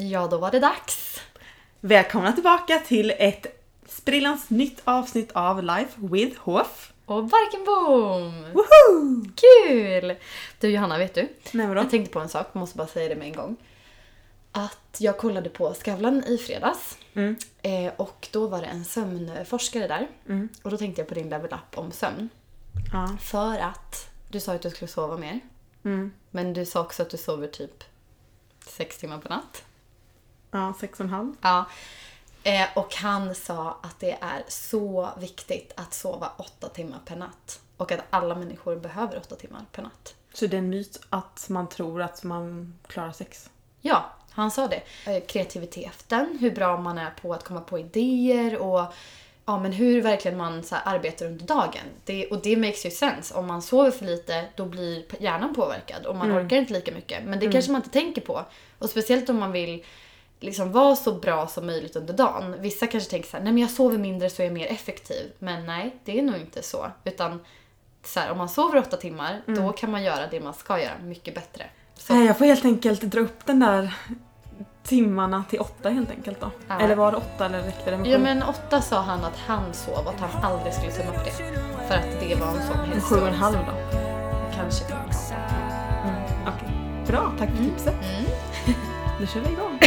Ja, då var det dags. Välkomna tillbaka till ett sprillans nytt avsnitt av Life with Hof. Och Barkenbom! Woho! Kul! Du Johanna, vet du? Nej vadå? Jag tänkte på en sak, måste bara säga det med en gång. Att jag kollade på Skavlan i fredags. Mm. Eh, och då var det en sömnforskare där. Mm. Och då tänkte jag på din level up om sömn. Ja. För att du sa att du skulle sova mer. Mm. Men du sa också att du sover typ sex timmar per natt. Ja, sex och en halv. Ja. Eh, och han sa att det är så viktigt att sova åtta timmar per natt. Och att alla människor behöver åtta timmar per natt. Så det är en myt att man tror att man klarar sex. Ja, han sa det. Eh, Kreativiteten, hur bra man är på att komma på idéer och ja, men hur verkligen man så arbetar under dagen. Det, och det makes ju sense. Om man sover för lite då blir hjärnan påverkad och man orkar inte lika mycket. Men det kanske man inte tänker på. Och speciellt om man vill liksom vara så bra som möjligt under dagen. Vissa kanske tänker så här, nej men jag sover mindre så är jag mer effektiv. Men nej, det är nog inte så. Utan så här, om man sover åtta timmar, då kan man göra det man ska göra mycket bättre. Så, jag får helt enkelt dra upp den där timmarna till åtta helt enkelt då. Ja. Eller var det åtta eller räckte det med Ja sju? men åtta sa han att han sov och att han aldrig skulle tumma på det. För att det var en sån En hälso... sju och en halv då? Kanske sju och en halv. Mm. Okej. Bra, tack för tipset. Mm. Nu kör vi igång.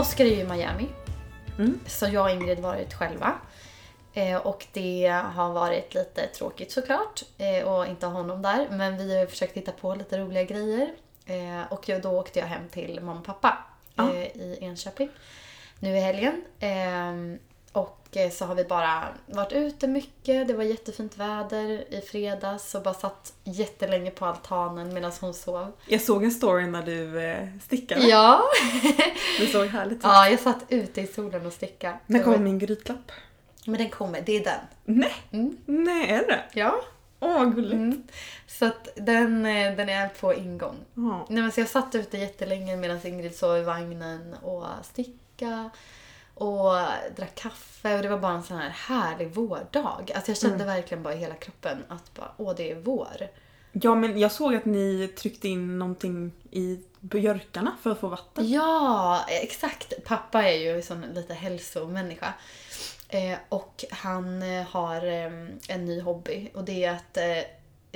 Oskar är ju i Miami. Mm. Så jag och Ingrid varit själva. Eh, och det har varit lite tråkigt såklart eh, och inte ha honom där. Men vi har försökt hitta på lite roliga grejer. Eh, och då åkte jag hem till mamma och pappa Ja. eh, i Enköping nu i helgen. Och eh, så har vi bara varit ute mycket. Det var jättefint väder i fredags och bara satt jättelänge på altanen medan hon sov. Jag såg en story när du eh, stickade. Ja. Det såg härligt ut. ja, jag satt ute i solen och stickade. När kommer min grytklapp? Men den kommer, det är den. Nej! Mm. Nej, är det? Ja. Åh, vad gulligt. Mm. Så att den, eh, den är på ingång. Ja. Nej, men så jag satt ute jättelänge medan Ingrid sov i vagnen och sticka och drack kaffe och det var bara en sån här härlig vårdag. Alltså jag kände verkligen bara i hela kroppen att bara, åh det är vår. Ja, men jag såg att ni tryckte in någonting i björkarna för att få vatten. Ja, exakt. Pappa är ju sån lite hälsomänniska. Eh, och han eh, har eh, en ny hobby och det är att eh,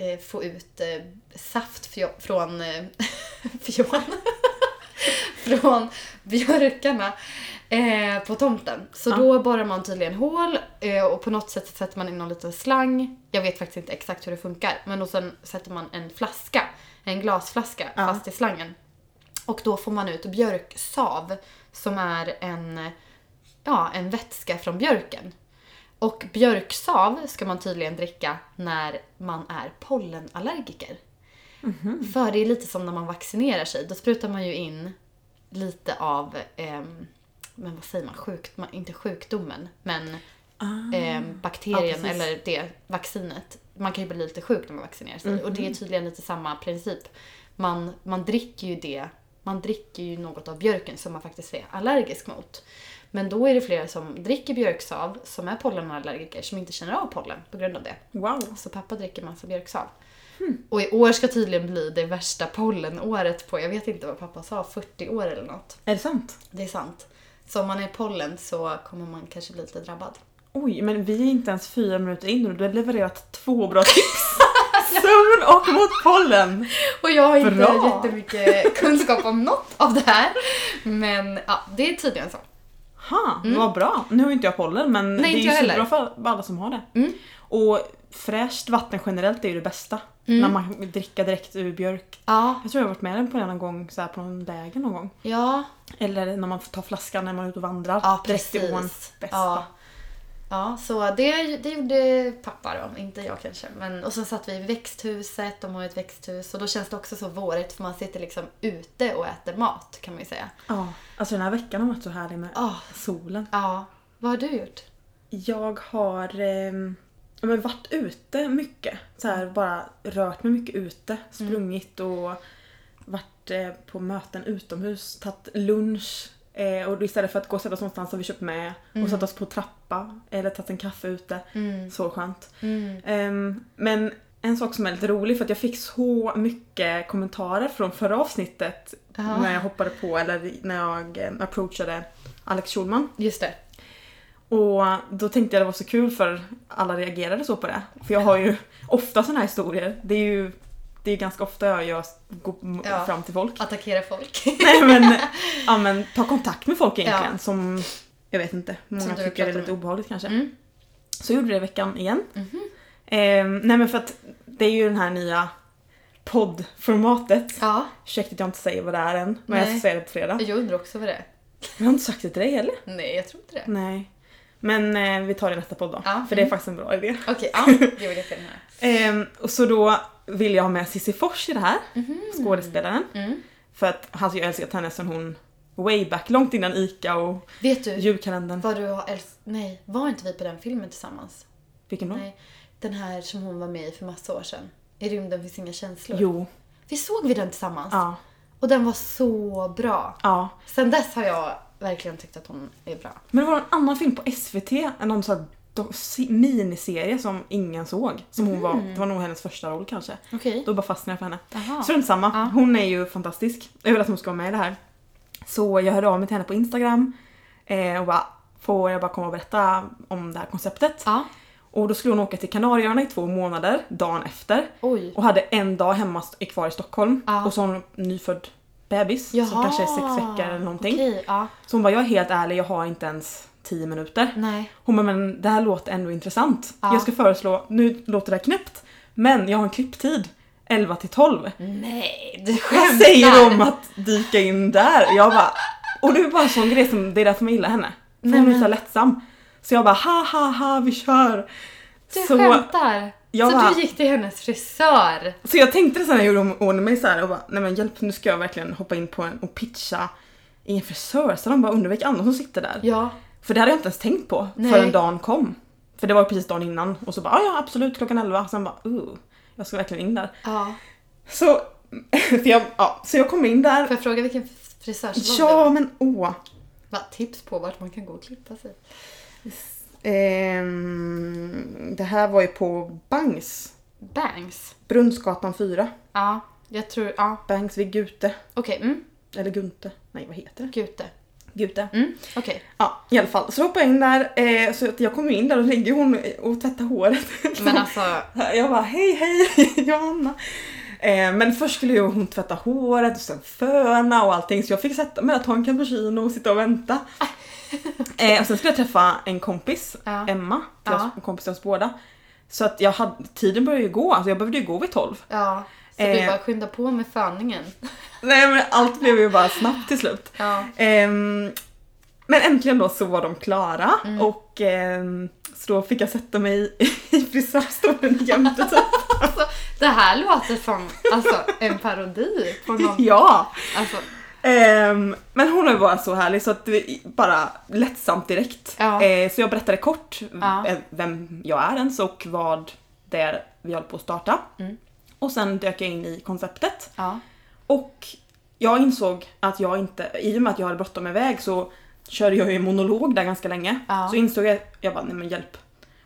eh, få ut eh, saft från, eh, fjån, från björkarna eh, på tomten. Så Ja. då borrar man tydligen hål eh, och på något sätt sätter man in någon liten slang. Jag vet faktiskt inte exakt hur det funkar. Men och sen sätter man en flaska, en glasflaska Ja. fast i slangen. Och då får man ut björksav som är en, ja, en vätska från björken. Och björksav ska man tydligen dricka när man är pollenallergiker. För det är lite som när man vaccinerar sig. Då sprutar man ju in lite av, ehm, men vad säger man, Sjukt, inte sjukdomen, men Ah. ehm, bakterien Ja, eller det vaccinet. Man kan ju bli lite sjuk när man vaccinerar sig. Och det är tydligen lite samma princip. Man, man dricker ju det, man dricker ju något av björken som man faktiskt är allergisk mot. Men då är det flera som dricker björksav som är pollenallergiker som inte känner av pollen på grund av det. Wow. Så pappa dricker massa björksav. Och i år ska tydligen bli det värsta pollenåret på, jag vet inte vad pappa sa, 40 år eller något. Är det sant? Det är sant. Så om man är pollen så kommer man kanske bli lite drabbad. Oj, men vi är inte ens fyra minuter in och du har levererat två bra tips. Sömn och mot pollen. Och jag har inte Bra. jättemycket kunskap om något av det här. Men ja, det är tydligen så. Ha, vad bra. Nu har inte jag pollen men Mm. Nej, det är ju superbra för alla som har det. Mm. Och fräscht vatten generellt är ju det bästa. När man dricka direkt ur björk. Ja, Jag tror jag har varit med på det någon gång så här på någon läger någon gång. ja, Eller när man får ta flaskan när man är ute och vandrar. ja direkt precis. i ån. Bästa. Ja. Ja, så det, det gjorde pappa då, inte jag kanske. Men, och så satt vi i växthuset, de har ju ett växthus och då känns det också så vårigt för man sitter liksom ute och äter mat kan man ju säga. Ja, alltså den här veckan har varit så härlig med Ja. solen. Ja, vad har du gjort? Jag har ja, men varit ute mycket. Så här, bara rört mig mycket ute. Sprungit och varit eh, på möten utomhus. Tagit lunch. Eh, och istället för att gå och sätta oss någonstans har vi köpt med och satt oss på trappa. Eller tagit en kaffe ute. Så skönt. Mm. Ehm, men en sak som är lite rolig för att jag fick så mycket kommentarer från förra avsnittet Ja. när jag hoppade på eller när jag eh, approachade Alex Schulman. Just det. Och då tänkte jag det var så kul för alla reagerade så på det. För jag har ju ofta såna här historier. Det är ju det är ganska ofta jag gör, går Ja. fram till folk. Attackera folk. Nej men, ja, men ta kontakt med folk egentligen Ja. som jag vet inte, många tycker är lite obehagligt kanske. Mm. Så jag gjorde det i veckan igen. Mhm. Ehm, nej men för att det är ju den här nya poddformatet. Ja, Ursäkta att jag inte säger vad det är än, men jag Nej. ska säga det på fredag. jag undrar också vad det är. Jag har inte sagt det till dig eller? Nej, jag tror inte det. Nej. Men eh, vi tar det i nästa podd då. Ja. För det är Mm. faktiskt en bra idé. Okej, ja, det vill jag gärna och så då vill jag ha med Cissi Fors i det här, skådespelaren. Mm. För att alltså, jag har älskat henne sen hon way back, långt innan ICA och Vet du julkalendern. vad du har älskat? Nej, var inte vi på den filmen tillsammans? Vilken då? Nej, den här som hon var med i för massa år sedan. I rymden finns inga känslor. Jo. Vi såg vi den tillsammans. Ja. Och den var så bra. Ja. Sen dess har jag verkligen tyckt att hon är bra. Men det var en annan film på SVT, en någon sån miniserie som ingen såg. Som hon var, det var nog hennes första roll kanske. Okej. Då bara fastnade jag för henne. Strunt samma. Ja. Hon är ju fantastisk. Jag vill att hon ska vara med i det här. Så jag hörde av mig till henne på Instagram eh, och bara får jag bara komma och berätta om det här konceptet. Ja. Och då skulle hon åka till Kanarieöarna i två månader, dagen efter. Oj. Och hade en dag hemma kvar i Stockholm. Ja. Och så har hon nyfödd bebis som Jaha. kanske är sex veckor eller någonting. Okej, ja. Så hon bara, jag är helt ärlig, jag har inte ens tio minuter. Nej. Hon bara, men det här låter ändå intressant. Ja. Jag ska föreslå, nu låter det här knäppt, men jag har en klipptid 11 till 12. Nej, du Vad skämtar. säger du om att dyka in där? Jag bara, och det är bara en sån grej som, det är därför man gillar henne. För Nej, hon är så lättsam. Så jag bara, ha ha ha, vi kör. Du så, skämtar. Jag så bara- du gick till hennes frisör? så jag tänkte sen när jag gjorde ordning mig så här och bara, nej men hjälp nu ska jag verkligen hoppa in på en och pitcha i en frisörsalong. Bara undrar vilka andra som sitter där. Ja. För det hade jag inte ens tänkt på Nej. förrän dagen kom. För det var precis dagen innan och så bara, "Ah, ja absolut klockan 11. Sen bara, uh, jag ska verkligen in där. ja. Så, för jag, ja, så jag kom in där. Får jag fråga vilken frisörsalong det Ja men åh. Va, tips på vart man kan gå och klippa sig. Ehm, det här var ju på Bangs. Bangs? Brunnsgatan 4. Ja, jag tror... Ja, Bangs vid Gute. okej. Mm. Eller Gunte. Nej vad heter det? Gute. Gute. Mm. Okej. Ja i alla fall. Så hoppade jag in där. Eh, så jag kom in där och ligger hon och tvättar håret. Men alltså... Jag bara hej hej Johanna. Eh, men först skulle ju hon tvätta håret och sen föna och allting så jag fick sätta mig där, ta en cappuccino och sitta och vänta. Eh, och sen skulle jag träffa en kompis, Ja. Emma, till Ja. oss, en kompis till oss båda. Så att jag hade, tiden började ju gå, alltså jag behövde ju gå vid 12. Ja. Så Eh. du bara skynda på med föningen. Nej men allt blev ju bara snabbt till slut. Ja. Ehm, men äntligen då så var de klara Mm. och ehm, så då fick jag sätta mig i frisörstolen jämte typ. Alltså, det här låter som alltså, en parodi på någon... Ja! Alltså, Ehm, men hon är bara så härlig så att det bara lättsamt direkt. Ja. Eh, så jag berättade kort Ja. eh, vem jag är ens och vad det är vi håller på att starta. Mm. Och sen dök jag in i konceptet. ja. Och jag insåg att jag inte, i och med att jag hade bråttom iväg så körde jag ju monolog där ganska länge. Så insåg jag, jag bara nej men hjälp.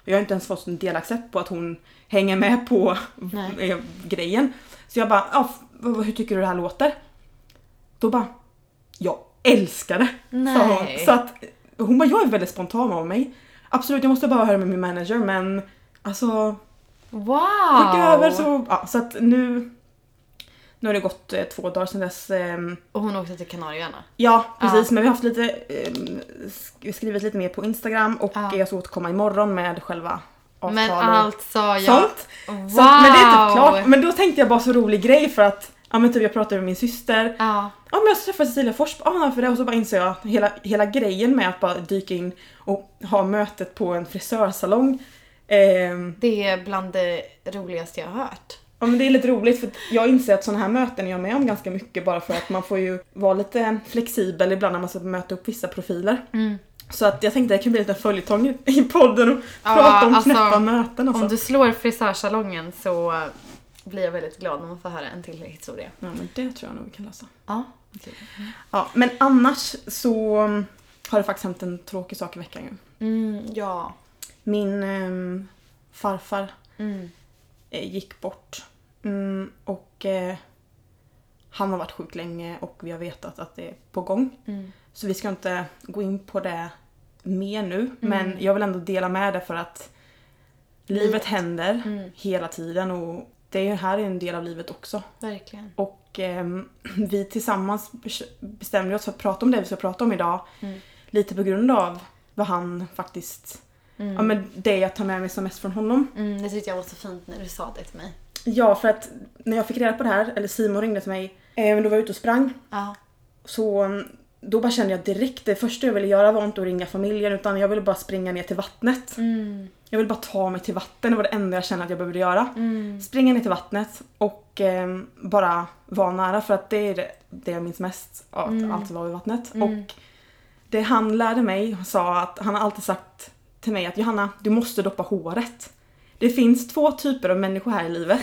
Jag har inte ens fått en delaccept på att hon hänger med på grejen. Så jag bara, hur tycker du det här låter? Då bara, jag älskar det! sa hon. Nej. Så att hon bara, jag är väldigt spontan av mig. Absolut, jag måste bara höra med min manager men alltså Wow! skicka över så, ja, så att nu nu har det gått eh, två dagar sedan dess. ehm, Och hon åkte till Kanarieöarna. Ja, precis. Men vi har haft lite, eh, sk- skrivit lite mer på Instagram och Ja. jag ska återkomma imorgon med själva avtal Men och alltså, jag... sånt. Wow! Så, men det är typ klart. Men då tänkte jag bara så rolig grej för att Ja men typ jag pratade med min syster. Ja. Ja men jag träffade Cecilia Fors, ja varför det? Och så bara inser jag hela, hela grejen med att bara dyka in och ha mötet på en frisörsalong. ehm, Det är bland det roligaste jag har hört. Ja men det är lite roligt för jag inser att sådana här möten är jag med om ganska mycket bara för att man får ju vara lite flexibel ibland när man ska möta upp vissa profiler. Så att jag tänkte att det kan bli lite följetong i podden och Ja, prata om alltså, knäppa möten och så. Om du slår frisörsalongen så blir jag väldigt glad när man får höra en till historia. Ja men det tror jag nog vi kan lösa. Ja. Ja men annars så um, har det faktiskt hänt en tråkig sak i veckan ju. Mm, ja. Min ehm, farfar Mm. eh, gick bort. Mm, och eh, han har varit sjuk länge och vi har vetat att det är på gång. Mm. Så vi ska inte gå in på det mer nu. Men jag vill ändå dela med det för att livet Livet. händer Mm. hela tiden och det är här är en del av livet också. Verkligen. Och ehm, vi tillsammans bes- bestämde oss för att prata om det vi ska prata om idag. Mm. Lite på grund av vad han faktiskt, Mm. ja men det jag tar med mig som mest från honom. Mm, det tyckte jag var så fint när du sa det till mig. Ja, för att när jag fick reda på det här, eller Simon ringde till mig, eh, då var jag ute och sprang. Ja. Så mm, då bara kände jag direkt, det första jag ville göra var inte att ringa familjen utan jag ville bara springa ner till vattnet. Mm. Jag ville bara ta mig till vatten, det var det enda jag kände att jag behövde göra. Mm. Springa ner till vattnet och eh, bara vara nära för att det är det, det jag minns mest av att Mm. alltid vara vid vattnet. Mm. Och det han lärde mig sa att han har alltid sagt till mig att Johanna, du måste doppa håret. Det finns två typer av människor här i livet.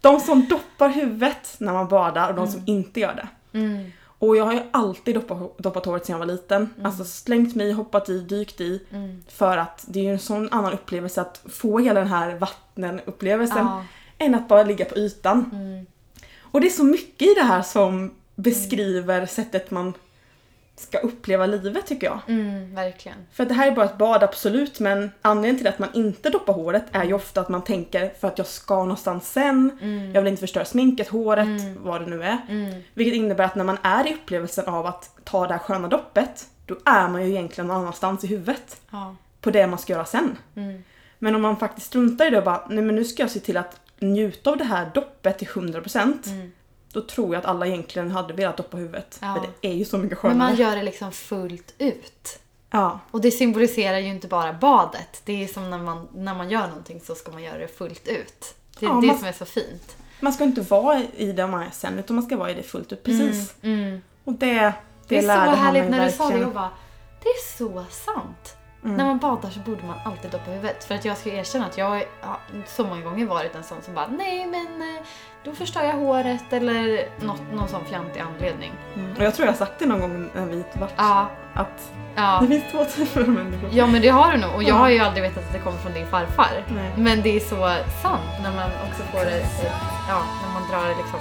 De som doppar huvudet när man badar och de som inte gör det. Mm. Och jag har ju alltid doppat, doppat håret sedan jag var liten. Alltså slängt mig hoppat i, dykt i. Mm. För att det är ju en sån annan upplevelse att få hela den här vattenupplevelsen Ja. än att bara ligga på ytan. Mm. Och det är så mycket i det här som beskriver sättet man ska uppleva livet tycker jag. Mm, verkligen. För det här är bara ett bad absolut men anledningen till att man inte doppar håret är ju ofta att man tänker för att jag ska någonstans sen, Mm. jag vill inte förstöra sminket, håret, Mm. vad det nu är. Mm. Vilket innebär att när man är i upplevelsen av att ta det här sköna doppet, då är man ju egentligen någon annanstans i huvudet. Ja. På det man ska göra sen. Mm. Men om man faktiskt struntar i det och bara, nej men nu ska jag se till att njuta av det här doppet till 100% Mm. Då tror jag att alla egentligen hade velat doppa huvudet. Ja. För det är ju så mycket Men skönare. man gör det liksom fullt ut. Ja, Och det symboliserar ju inte bara badet. Det är som när man, när man gör någonting så ska man göra det fullt ut. Det är Ja, det man- som är så fint. man ska inte vara i det man är sen utan man ska vara i det fullt ut. Precis. Mm, mm. Och det, det, Det är så lärde han härligt när du sa det. Jag bara, det är så sant. Mm. När man badar så borde man alltid doppa huvudet. För att jag ska erkänna att jag har så många gånger varit en sån som bara, nej men eh, då förstör jag håret eller något, någon sån fjantig anledning. Mm. Och jag tror jag har sagt det någon gång när vi varit Ja, att ja. det finns två typer av människor. Ja men det har du nog och jag Ja. har ju aldrig vetat att det kommer från din farfar. Nej. Men det är så sant när man också får det, ja, när man drar det liksom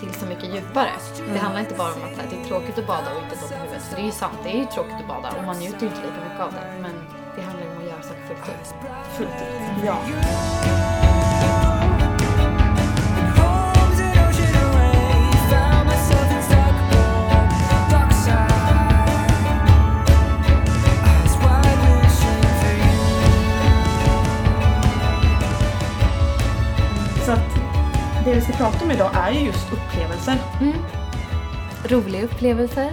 till så mycket djupare. Det handlar inte bara om att det är tråkigt att bada och inte doppa huvudet. För det är ju sant, det är ju tråkigt att bada och man njuter ju inte lika mycket av det. Men det handlar ju om att göra saker fullt ut. Fullt ut. Ja. Det vi ska prata om idag är ju just upplevelser. Mm. Roliga upplevelser,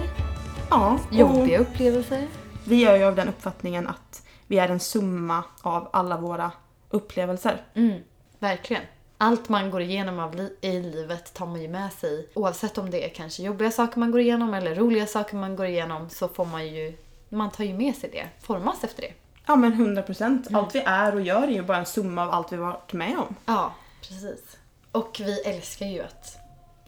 Ja, jobbiga upplevelser. vi gör ju av den uppfattningen att vi är en summa av alla våra upplevelser. Mm, verkligen. Allt man går igenom av li- i livet tar man ju med sig. Oavsett om det är kanske jobbiga saker man går igenom eller roliga saker man går igenom så får man ju, man tar ju med sig det, formas efter det. Ja men 100 procent. Allt vi är och gör är ju bara en summa av allt vi varit med om. Ja, precis. Och vi älskar ju att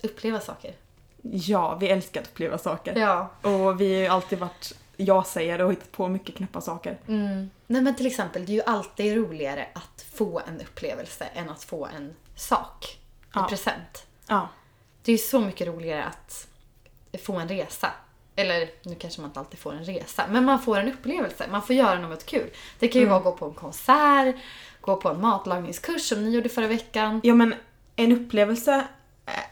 uppleva saker. Ja, vi älskar att uppleva saker. Ja. Och vi har ju alltid varit ja-sägare och hittat på mycket knäppa saker. Mm. Nej men till exempel, det är ju alltid roligare att få en upplevelse än att få en sak. En Ja. present. Ja. Det är ju så mycket roligare att få en resa. Eller nu kanske man inte alltid får en resa, men man får en upplevelse. Man får göra något kul. Det kan ju vara att gå på en konsert, gå på en matlagningskurs som ni gjorde förra veckan. Ja men en upplevelse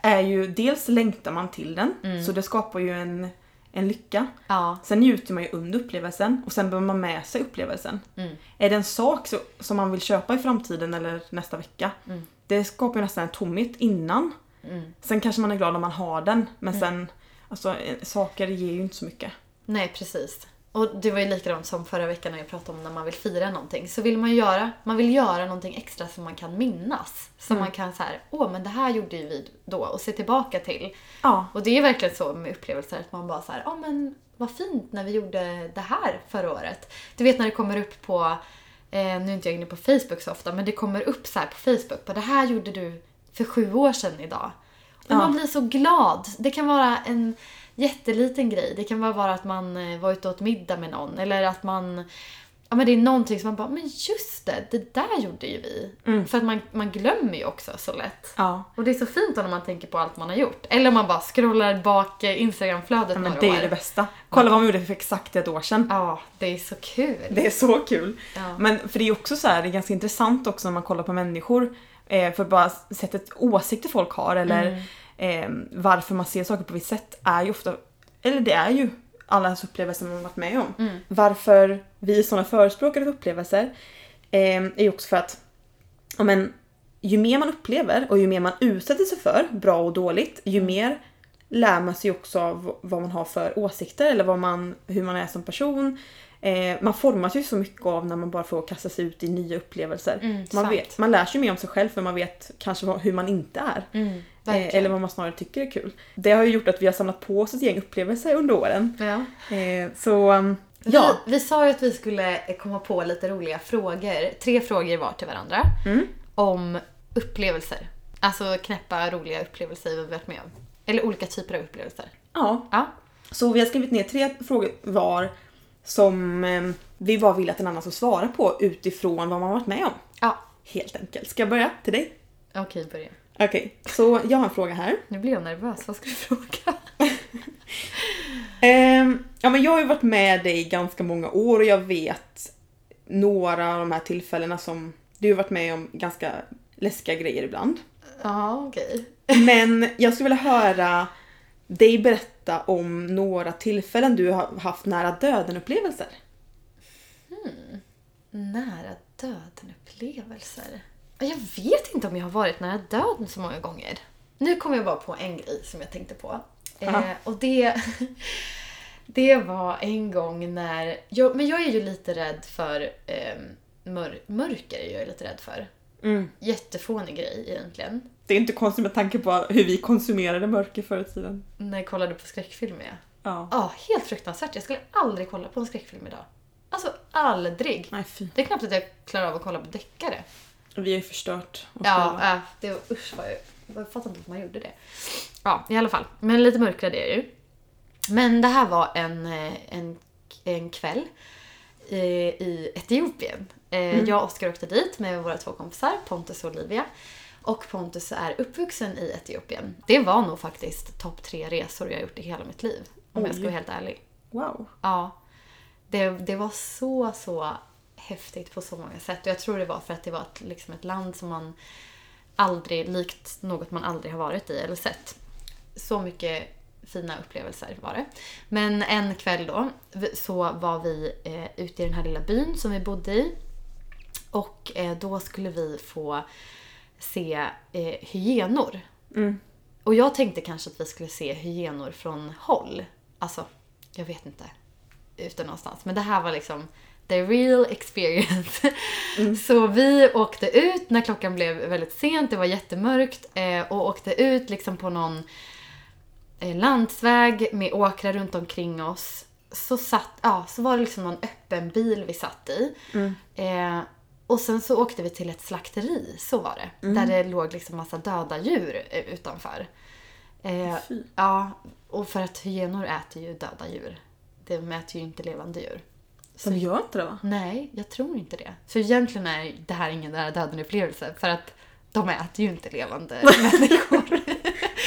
är ju, dels längtar man till den, så det skapar ju en, en lycka. Ja. Sen njuter man ju under upplevelsen och sen behöver man med sig upplevelsen. Mm. Är det en sak så, som man vill köpa i framtiden eller nästa vecka, Mm. det skapar ju nästan en tomhet innan. Mm. Sen kanske man är glad om man har den, men sen, alltså eh, saker ger ju inte så mycket. Nej, precis. Och det var ju likadant som förra veckan när jag pratade om när man vill fira någonting. Så vill man göra, man vill göra någonting extra som man kan minnas. Som man kan så här, åh men det här gjorde ju vi då och se tillbaka till. Ja. Och det är verkligen så med upplevelser att man bara så här, ja men vad fint när vi gjorde det här förra året. Du vet när det kommer upp på, eh, nu är inte jag inne på Facebook så ofta, men det kommer upp så här på Facebook, på det här gjorde du för sju år sedan idag. Och Ja. man blir så glad. Det kan vara en jätteliten grej. Det kan bara vara att man eh, var ute och åt middag med någon eller att man Ja men det är någonting som man bara, men just det, det där gjorde ju vi. Mm. För att man, man glömmer ju också så lätt. Ja. Och det är så fint då när man tänker på allt man har gjort. Eller om man bara scrollar bak eh, Instagramflödet Ja, men några det är år. ju det bästa. Kolla vad man gjorde för exakt ett år sedan. Ja, det är så kul. Det är så kul. Ja. Men för det är också så här, det är ganska intressant också när man kollar på människor. Eh, för bara sättet åsikter folk har eller eh, varför man ser saker på visst sätt är ju ofta, eller det är ju allas upplevelser man har varit med om. Mm. Varför vi är sådana förespråkare för upplevelser eh, är ju också för att ja, men, ju mer man upplever och ju mer man utsätter sig för, bra och dåligt, ju mer lär man sig också av vad man har för åsikter eller vad man, hur man är som person. Eh, man formas ju så mycket av när man bara får kasta sig ut i nya upplevelser. Mm, man, sant. vet, man lär sig mer om sig själv för man vet kanske hur man inte är. Mm, Eh, eller vad man snarare tycker är kul. Det har ju gjort att vi har samlat på oss ett gäng upplevelser under åren. ja. Eh, så um, ja. Vi, vi sa ju att vi skulle komma på lite roliga frågor. Tre frågor var till varandra. Mm. Om upplevelser. Alltså knäppa roliga upplevelser vi har varit med om. Eller olika typer av upplevelser. ja. Ja. Så vi har skrivit ner tre frågor var som eh, vi bara vill att en annan ska svara på utifrån vad man har varit med om. Ja. Helt enkelt. Ska jag börja till dig? Okej, börja. Okej, så jag har en fråga här. Nu blir jag nervös. Vad ska du fråga? Ehm, ja, men jag har ju varit med dig i ganska många år och jag vet några av de här tillfällena som du har varit med om ganska läskiga grejer ibland. Ja, okej. Men jag skulle vilja höra dig berätta om några tillfällen du har haft nära döden-upplevelser. Nära döden-upplevelser? Jag vet inte om jag har varit nära döden så många gånger. Nu kommer jag bara på en grej som jag tänkte på. Eh, och det, det var en gång när... Jag, men jag är ju lite rädd för eh, mör, mörker. är Jag lite rädd för. Mm. Jättefånig grej egentligen. Det är inte konstigt med tanke på hur vi konsumerade mörker förr i tiden. När jag kollade på skräckfilmer. Ja. Ja, helt fruktansvärt. Jag skulle aldrig kolla på en skräckfilm idag. Alltså aldrig. Nej fy. Det är knappt att jag klarar av att kolla på deckare. Vi har ju förstört oss Ja, själva. äh, det var usch vad jag, jag fattar inte att man gjorde det. Ja, i alla fall. Men lite mörkare det är ju. Men det här var en, eh, en, en kväll i, i Etiopien. Eh, Jag och Oskar åkte dit med våra två kompisar, Pontus och Olivia. Och Pontus är uppvuxen i Etiopien. Det var nog faktiskt topp tre resor jag gjort i hela mitt liv. Om jag ska Oj. vara helt ärlig. Wow. Ja. Det, det var så, så häftigt på så många sätt. Och jag tror det var för att det var ett, liksom ett land som man aldrig, likt något man aldrig har varit i eller sett. Så mycket fina upplevelser var det. Men en kväll då så var vi eh, ute i den här lilla byn som vi bodde i. Och eh, då skulle vi få se eh, hyenor. Mm. Och jag tänkte kanske att vi skulle se hyenor från håll. Alltså, jag vet inte. Ute någonstans. Men det här var liksom the real experience. Så vi åkte ut när klockan blev väldigt sent, det var jättemörkt. Eh, och åkte ut liksom på någon eh, landsväg med åkrar runt omkring oss. Så, satt, ja, så var det liksom någon öppen bil vi satt i. Eh, och sen så åkte vi till ett slakteri, så var det. Där det låg liksom massa döda djur utanför. Eh, ja, och för att hyenor äter ju döda djur. De äter ju inte levande djur. De gör inte det va? Nej, jag tror inte det. För egentligen är det här ingen nära döden-upplevelse. För att de äter ju inte levande människor.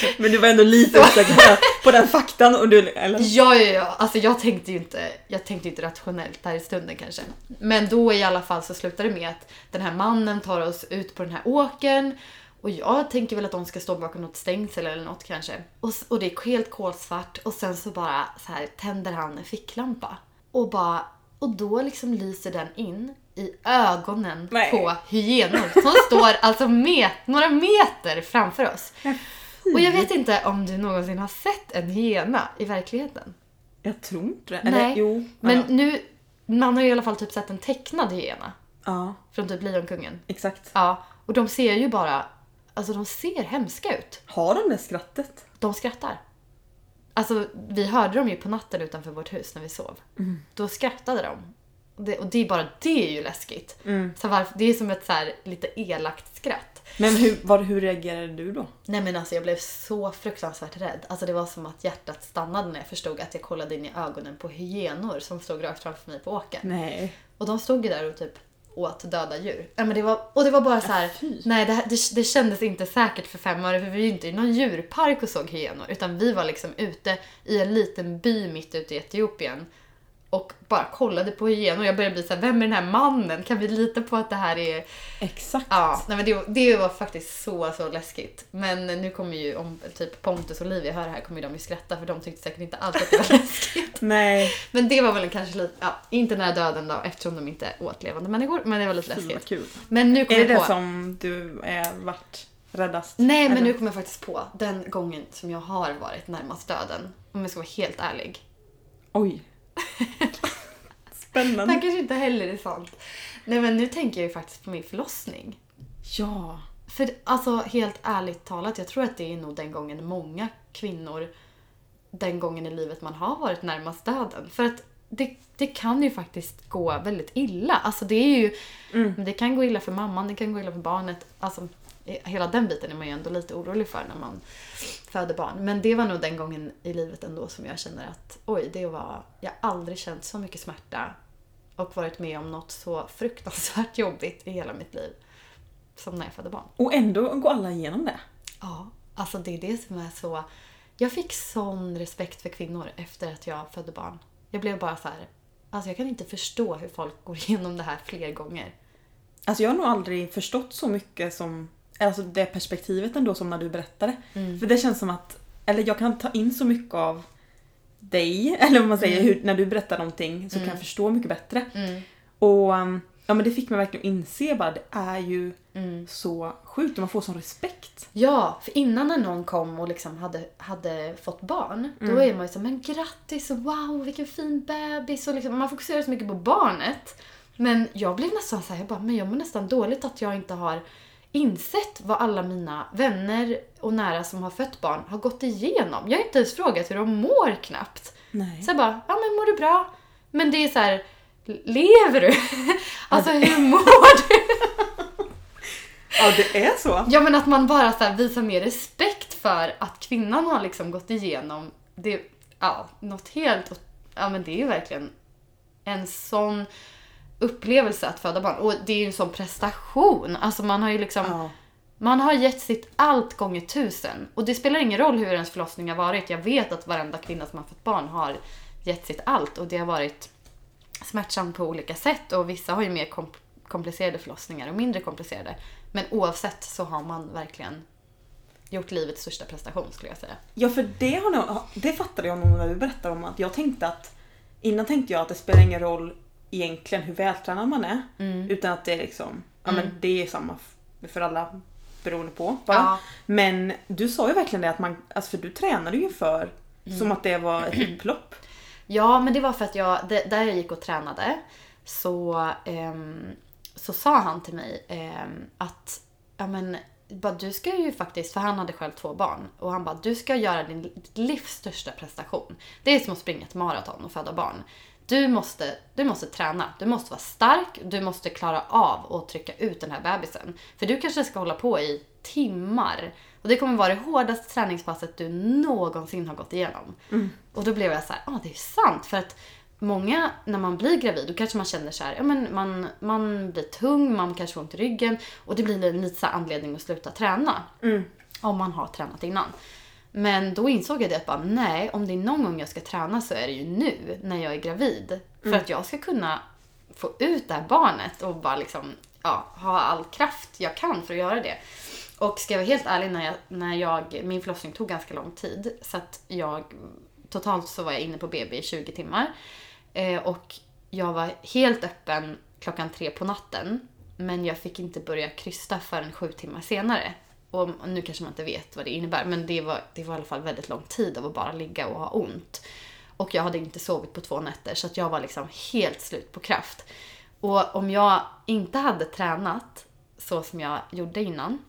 Men du var ändå lite osäker på, på den faktan och du, eller? Ja, ja, ja. Alltså jag tänkte ju inte, jag tänkte inte rationellt där i stunden kanske. Men då i alla fall så slutar det med att den här mannen tar oss ut på den här åkern. Och jag tänker väl att de ska stå bakom något stängsel eller något kanske. Och, och det är helt kolsvart och sen så bara så här tänder han en ficklampa. Och bara, och då liksom lyser den in i ögonen Nej. på hyenor som står alltså met, några meter framför oss. Och jag vet inte om du någonsin har sett en hyena i verkligheten. Jag tror inte det. Nej, Eller jo. Men ja. nu, man har ju i alla fall typ sett en tecknad hyena. ja, Från typ Lejonkungen. exakt. Ja, och de ser ju bara, alltså de ser hemska ut. Har de det skrattet? De skrattar. Alltså vi hörde dem ju på natten utanför vårt hus när vi sov. Då skrattade de. Och det, och det är bara det är ju läskigt. Så varför, det är som ett så här lite elakt skratt. Men hur, var, hur reagerade du då? Nej men alltså jag blev så fruktansvärt rädd. Alltså det var som att hjärtat stannade när jag förstod att jag kollade in i ögonen på hyenor som stod rakt framför mig på åkern. Nej. Och de stod ju där och typ åt döda djur. Ja, men det var, och det var bara så här. fy. nej det, det, det kändes inte säkert för fem öre för vi var ju inte i någon djurpark och såg hyenor. Utan vi var liksom ute i en liten by mitt ute i Etiopien. Och bara kollade på hyenor. Jag började bli så här, vem är den här mannen? Kan vi lita på att det här är... Exakt. Ja, nej men det, det var faktiskt så, så läskigt. Men nu kommer ju, om typ Pontus och Olivia hör det här kommer de ju skratta för de tyckte säkert inte alls att det var läskigt. Nej. Men det var väl kanske lite, ja, inte nära döden då eftersom de inte åt levande människor. Men det var lite läskigt. kul. Men nu kom Är det på. det som du är vart räddast? Nej men Eller? nu kommer jag faktiskt på den gången som jag har varit närmast döden. Om jag ska vara helt ärlig. Oj. Spännande. här kanske inte heller är sant. Nej men nu tänker jag ju faktiskt på min förlossning. Ja. För alltså helt ärligt talat, jag tror att det är nog den gången många kvinnor, den gången i livet man har varit närmast döden. För att det, det kan ju faktiskt gå väldigt illa. Alltså det är ju, det kan gå illa för mamman, det kan gå illa för barnet. Alltså hela den biten är man ju ändå lite orolig för när man föder barn. Men det var nog den gången i livet ändå som jag känner att oj, det var, jag har aldrig känt så mycket smärta och varit med om något så fruktansvärt jobbigt i hela mitt liv. Som när jag födde barn. Och ändå går alla igenom det. Ja, alltså det är det som är så... Jag fick sån respekt för kvinnor efter att jag födde barn. Jag blev bara så här... Alltså jag kan inte förstå hur folk går igenom det här fler gånger. Alltså jag har nog aldrig förstått så mycket som Alltså det perspektivet ändå som när du berättade. Mm. För det känns som att Eller jag kan ta in så mycket av dig, eller vad man säger, hur, när du berättar någonting så kan jag förstå mycket bättre. Och um, ja men det fick mig verkligen inse bara det är ju så sjukt och man får sån respekt. Ja, för innan när någon kom och liksom hade, hade fått barn, då är man ju så men grattis och wow vilken fin bebis och liksom, man fokuserar så mycket på barnet. Men jag blev nästan så här, jag bara, men jag mår nästan dåligt att jag inte har insett vad alla mina vänner och nära som har fött barn har gått igenom. Jag har inte ens frågat hur de mår knappt. Nej. Så jag bara, ja men mår du bra? Men det är så här, lever du? alltså hur mår du? Ja det är så. Ja men att man bara så visar mer respekt för att kvinnan har liksom gått igenom det, ja, något helt, ja men det är ju verkligen en sån upplevelse att föda barn. Och det är ju en sån prestation. Alltså man har ju liksom, Ja. man har gett sitt allt gånger tusen. Och det spelar ingen roll hur ens förlossning har varit. Jag vet att varenda kvinna som har fått barn har gett sitt allt och det har varit smärtsamt på olika sätt och vissa har ju mer kom- komplicerade förlossningar och mindre komplicerade. Men oavsett så har man verkligen gjort livets största prestation skulle jag säga. Ja för det, har nog, det fattade jag nog när du berättade om att jag tänkte att Innan tänkte jag att det spelar ingen roll egentligen hur vältränad man är. Mm. Utan att det är liksom, ja men det är samma för alla beroende på. Ja. Men du sa ju verkligen det att man, alltså för du tränade ju för Mm. som att det var ett upplopp. Ja, men det var för att jag, det, där jag gick och tränade så, ehm, så sa han till mig ehm, att ja, men, bara, du ska ju faktiskt, för han hade själv två barn, och han bara du ska göra din livs största prestation. Det är som att springa ett maraton och föda barn. Du måste, du måste träna, du måste vara stark, du måste klara av att trycka ut den här bebisen. För du kanske ska hålla på i timmar. Och det kommer vara det hårdaste träningspasset du någonsin har gått igenom. Och då blev jag så här, ja ah, det är sant. För att många, när man blir gravid, då kanske man känner så här, ja men man, man blir tung, man kanske får ont i ryggen. Och det blir en lite så här anledning att sluta träna. Om man har tränat innan. Men då insåg jag det att bara, nej, om det är någon gång jag ska träna så är det ju nu, när jag är gravid. För att jag ska kunna få ut det här barnet och bara liksom, ja, ha all kraft jag kan för att göra det. Och ska jag vara helt ärlig, när jag, när jag, min förlossning tog ganska lång tid. Så att jag, totalt så var jag inne på BB i 20 timmar. Eh, och jag var helt öppen klockan tre på natten. Men jag fick inte börja krysta förrän sju timmar senare. Och nu kanske man inte vet vad det innebär, men det var, det var i alla fall väldigt lång tid av att bara ligga och ha ont. Och jag hade inte sovit på två nätter så att jag var liksom helt slut på kraft. Och om jag inte hade tränat så som jag gjorde innan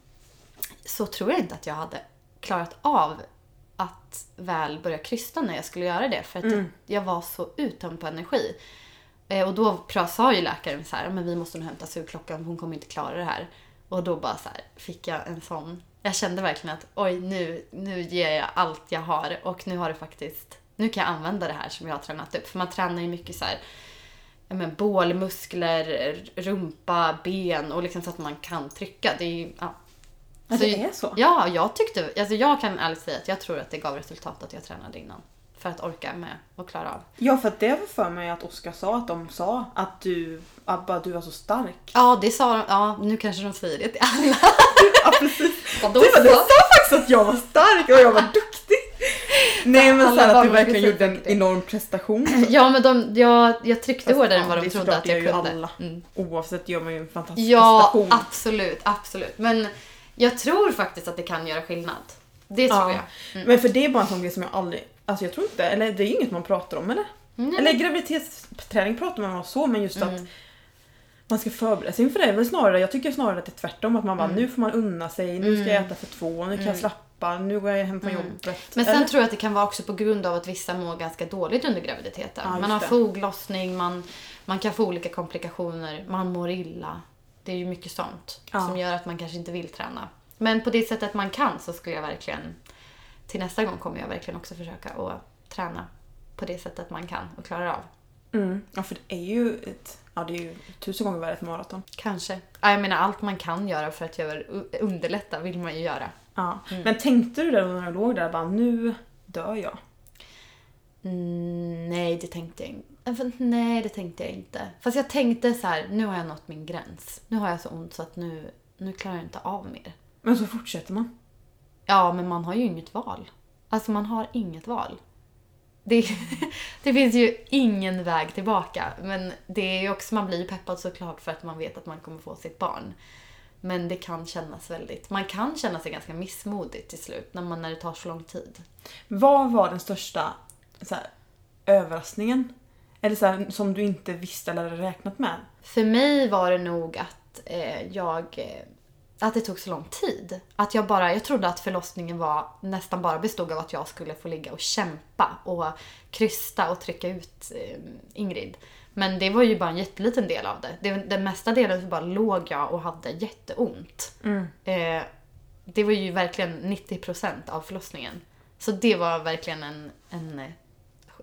så tror jag inte att jag hade klarat av att väl börja krysta när jag skulle göra det. För att jag, jag var så uttömd på energi. Eh, och då sa ju läkaren så här, men vi måste nog hämta sugklockan, hon kommer inte klara det här. Och då bara så här, fick jag en sån, jag kände verkligen att oj nu, nu ger jag allt jag har och nu har det faktiskt, nu kan jag använda det här som jag har tränat upp. För man tränar ju mycket så här, ja, men bålmuskler, rumpa, ben och liksom så att man kan trycka. Det är ju. Ja, Så- det är så? Ja, jag tyckte, alltså jag kan ärligt säga att jag tror att det gav resultat att jag tränade innan. För att orka med och klara av. Ja, för att det var för mig att Oskar sa att de sa att du, Abba, du var så stark. Ja, det sa de. Ja, nu kanske de säger det till alla. Ja, precis. Vadå Du, bara, du sa faktiskt att jag var stark och jag var duktig. Nej men alla så här att du verkligen gjorde en enorm prestation. Ja, men de, jag, jag tryckte Fast, hårdare ja, än vad de trodde att jag kunde. alla. Mm. Oavsett gör man ju en fantastisk Ja, prestation. absolut, absolut. Men jag tror faktiskt att det kan göra skillnad. Det tror Ja. jag. Mm. Men för det är bara en sån grej som jag aldrig, alltså jag tror inte, eller det är inget man pratar om eller? Nej. Eller graviditetsträning pratar man om så men just Mm. att man ska förbereda sig inför det väl snarare, jag tycker snarare att det är tvärtom att man bara Mm. nu får man unna sig, nu ska jag äta för två, nu kan jag Mm. slappa, nu går jag hem från Mm. jobbet. Men sen Eller? tror jag att det kan vara också på grund av att vissa mår ganska dåligt under graviditeten. Ja, man har foglossning, man, man kan få olika komplikationer, man mår illa. Det är ju mycket sånt Ja. som gör att man kanske inte vill träna. Men på det sättet man kan så skulle jag verkligen, till nästa gång kommer jag verkligen också försöka att träna på det sättet man kan och klarar av. Mm. Ja för det är ju ett, ja det är ju tusen gånger värre ett maraton. Kanske. Ja, Jag menar allt man kan göra för att göra, underlätta vill man ju göra. Ja. Mm. Men tänkte du där när jag låg där bara nu dör jag? Mm, nej, det tänkte jag inte. Nej, det tänkte jag inte. Fast jag tänkte så här, nu har jag nått min gräns. Nu har jag så ont så att nu, nu klarar jag inte av mer. Men så fortsätter man. Ja, men man har ju inget val. Alltså man har inget val. Det, det finns ju ingen väg tillbaka. Men det är ju också, man blir ju peppad såklart för att man vet att man kommer få sitt barn. Men det kan kännas väldigt, man kan känna sig ganska missmodig till slut när, man, när det tar så lång tid. Vad var den största här, överraskningen? Eller så här, som du inte visste eller hade räknat med? För mig var det nog att eh, jag... Att det tog så lång tid. Att jag bara, jag trodde att förlossningen var nästan bara bestod av att jag skulle få ligga och kämpa och krysta och trycka ut eh, Ingrid. Men det var ju bara en jätteliten del av det. det den mesta delen så bara låg jag och hade jätteont. Eh, det var ju verkligen 90% av förlossningen. Så det var verkligen en, en eh,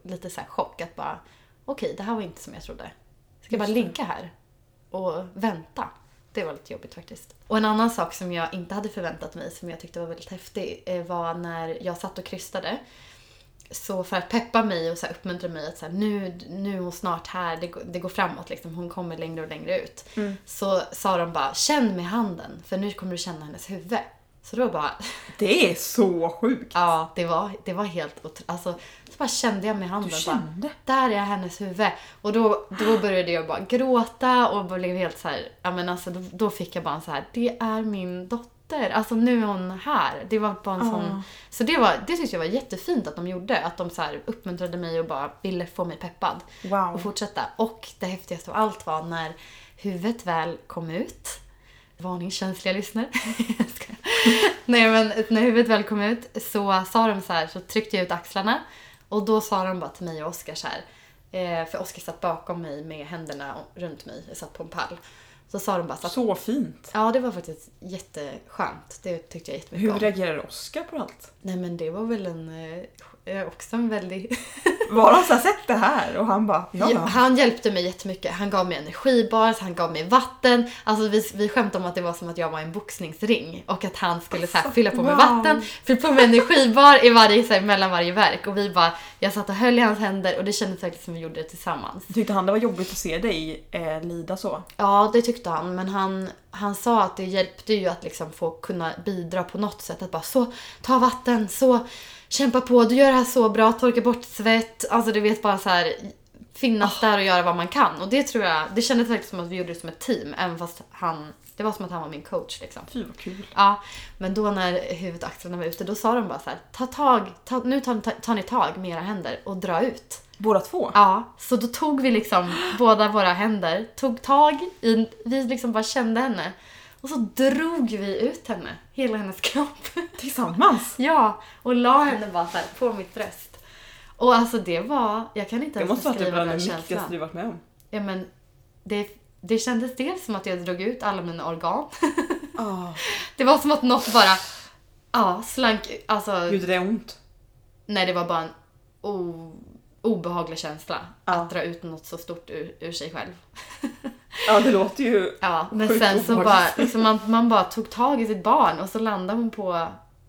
lite så chock att bara, okej det här var inte som jag trodde. Ska jag bara ligga här och vänta. Det var lite jobbigt faktiskt. Och en annan sak som jag inte hade förväntat mig, som jag tyckte var väldigt häftig, eh, var när jag satt och krystade. Så för att peppa mig och så uppmuntra mig att så här, nu, nu är hon snart här, det går, det går framåt liksom, hon kommer längre och längre ut. Så sa de bara, känn med handen, för nu kommer du känna hennes huvud. Så då bara, Det är så sjukt! ja det var, det var helt otro- Alltså, så bara kände jag med handen. Du bara, kände? där är hennes huvud. Och då, då började jag bara gråta och blev helt så här, ja men alltså då, då fick jag bara en så här, det är min dotter. Alltså nu är hon här. Det var bara en sån, så det var, det tyckte jag var jättefint att de gjorde. Att de så här uppmuntrade mig och bara ville få mig peppad Wow. och fortsätta. Och det häftigaste av allt var när huvudet väl kom ut. Varning känsliga lyssnare. Nej men när huvudet väl kom ut så sa de så här, så tryckte jag ut axlarna. Och då sa de bara till mig och Oskar så här. Eh, för Oskar satt bakom mig med händerna runt mig. Jag satt på en pall. Så sa de bara så att, Så fint! Ja det var faktiskt jätteskönt. Det tyckte jag jättemycket Hur om. reagerade Oskar på allt? Nej men det var väl en, eh, också en väldigt Var han såhär, sett det här? Och han bara, ja han hjälpte mig jättemycket. Han gav mig energibars, han gav mig vatten. Alltså vi, vi skämtade om att det var som att jag var en boxningsring och att han skulle så här, fylla på med wow. vatten, fylla på med energibar i varje, så här, mellan varje verk. Och vi bara, jag satt och höll i hans händer och det kändes verkligen som vi gjorde det tillsammans. Tyckte han det var jobbigt att se dig eh, lida så? Ja, det tyckte han. Men han, han sa att det hjälpte ju att liksom få kunna bidra på något sätt. Att bara så, ta vatten, så, kämpa på, du gör det här så bra, torka bort svett. Alltså du vet bara så här finnas där och göra vad man kan. Och det tror jag, det kändes verkligen som att vi gjorde det som ett team. Även fast han Det var som att han var min coach liksom. Fy vad kul. Ja, men då när huvudet och axlarna var ute, då sa de bara så här, ta tag, ta, nu tar, ta, tar ni tag med era händer och dra ut. Båda två? Ja, så då tog vi liksom båda våra händer, tog tag i, vi liksom bara kände henne. Och så drog vi ut henne, hela hennes kropp. Tillsammans? Ja, och la henne bara så på mitt bröst. Och alltså det var, jag kan inte Det ens måste vara typ beskriva bland det den mäktigaste känslan. du varit med om. Ja men, det, det kändes dels som att jag drog ut alla mina organ. Ah. Det var som att något bara, ja, slank, alltså. Gjorde det ont? Nej, det var bara en o, obehaglig känsla. Ja. Att dra ut något så stort ur, ur sig själv. Ja, det låter ju... Ja, men Sjukt sen så bara, liksom man, man bara tog tag i sitt barn och så landade hon på,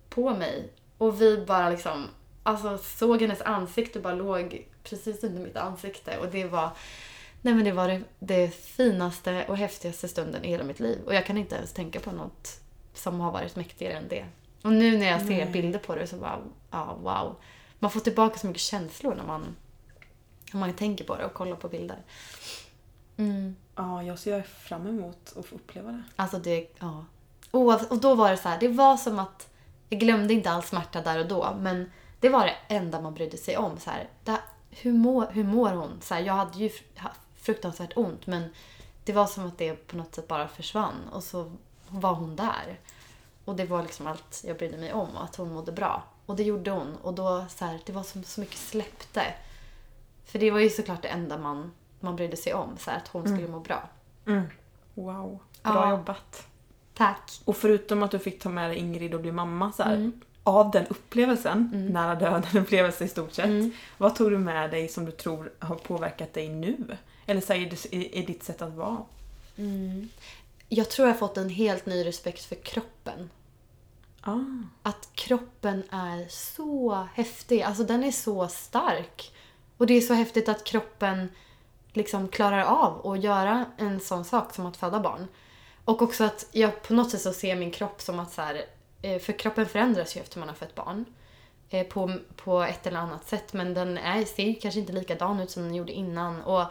på mig. Och vi bara liksom, alltså såg hennes ansikte bara låg precis under mitt ansikte. Och det var, nej men det var det, det finaste och häftigaste stunden i hela mitt liv. Och jag kan inte ens tänka på något som har varit mäktigare än det. Och nu när jag ser Nej. bilder på det så bara, ja wow. Man får tillbaka så mycket känslor när man, när man tänker på det och kollar på bilder. Mm. Ja, jag ser fram emot att få uppleva det. Alltså det, ja. Och då var det så här, det var som att jag glömde inte all smärta där och då, men det var det enda man brydde sig om. Så här, det, hur, mår, hur mår hon? Så här, jag hade ju fruktansvärt ont, men det var som att det på något sätt bara försvann och så var hon där. Och det var liksom allt jag brydde mig om, att hon mådde bra. Och det gjorde hon. Och då så här, det var som så mycket släppte. För det var ju såklart det enda man, man brydde sig om, så här, att hon skulle må bra. Mm. Wow, bra Ja. jobbat. Tack. Och förutom att du fick ta med dig Ingrid och bli mamma så här, Mm. av den upplevelsen, nära döden upplevelse i stort sett, Mm. vad tog du med dig som du tror har påverkat dig nu? Eller så här, i, i, i ditt sätt att vara? Mm. Jag tror jag har fått en helt ny respekt för kroppen. Ah. Att kroppen är så häftig. Alltså den är så stark. Och det är så häftigt att kroppen liksom klarar av att göra en sån sak som att föda barn. Och också att jag på något sätt så ser min kropp som att så här, eh, för kroppen förändras ju efter man har fött barn. Eh, på, på ett eller annat sätt. Men den är, ser kanske inte likadan ut som den gjorde innan. Och